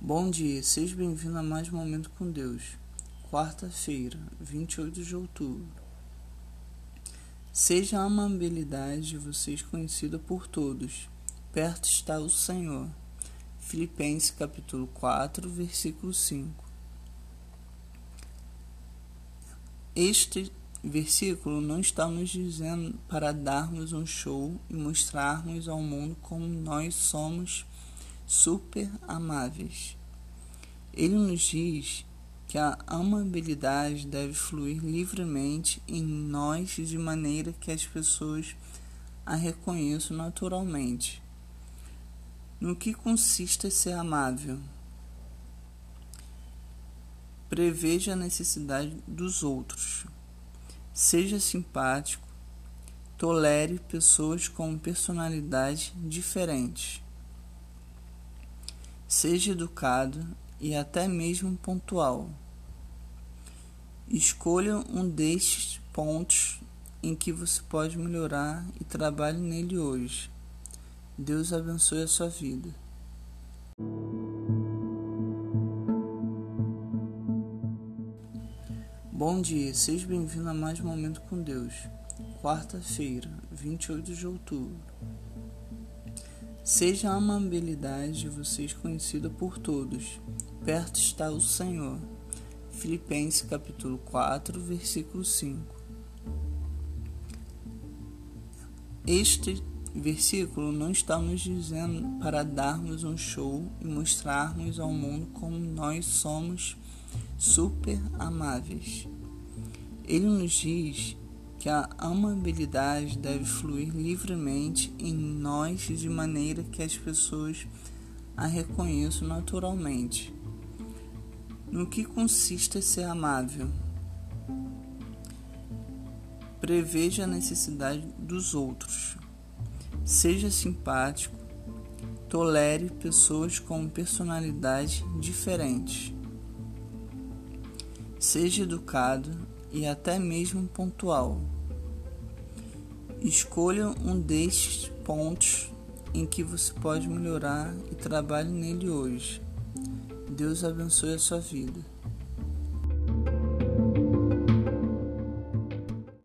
Bom dia, seja bem-vindo a mais um Momento com Deus. Quarta-feira, 28 de outubro. Seja a amabilidade de vocês conhecida por todos. Perto está o Senhor. Filipenses capítulo 4, versículo 5. Este versículo não está nos dizendo para darmos um show e mostrarmos ao mundo como nós somos super amáveis. Ele nos diz que a amabilidade deve fluir livremente em nós de maneira que as pessoas a reconheçam naturalmente. No que consiste ser amável? Preveja a necessidade dos outros. Seja simpático. Tolere pessoas com personalidades diferentes Seja educado e até mesmo pontual. Escolha um destes pontos em que você pode melhorar e trabalhe nele hoje. Deus abençoe a sua vida. Bom dia, seja bem-vindo a mais um Momento com Deus. Quarta-feira, 28 de outubro. Seja a amabilidade de vocês conhecida por todos. Perto está o Senhor. Filipenses capítulo 4, versículo 5. Este versículo não está nos dizendo para darmos um show e mostrarmos ao mundo como nós somos super amáveis. Ele nos diz que a amabilidade deve fluir livremente em nós de maneira que as pessoas a reconheçam naturalmente. No que consiste ser amável? Preveja a necessidade dos outros. Seja simpático. Tolere pessoas com personalidades diferentes. Seja educado e até mesmo pontual. Escolha um destes pontos em que você pode melhorar e trabalhe nele hoje. Deus abençoe a sua vida.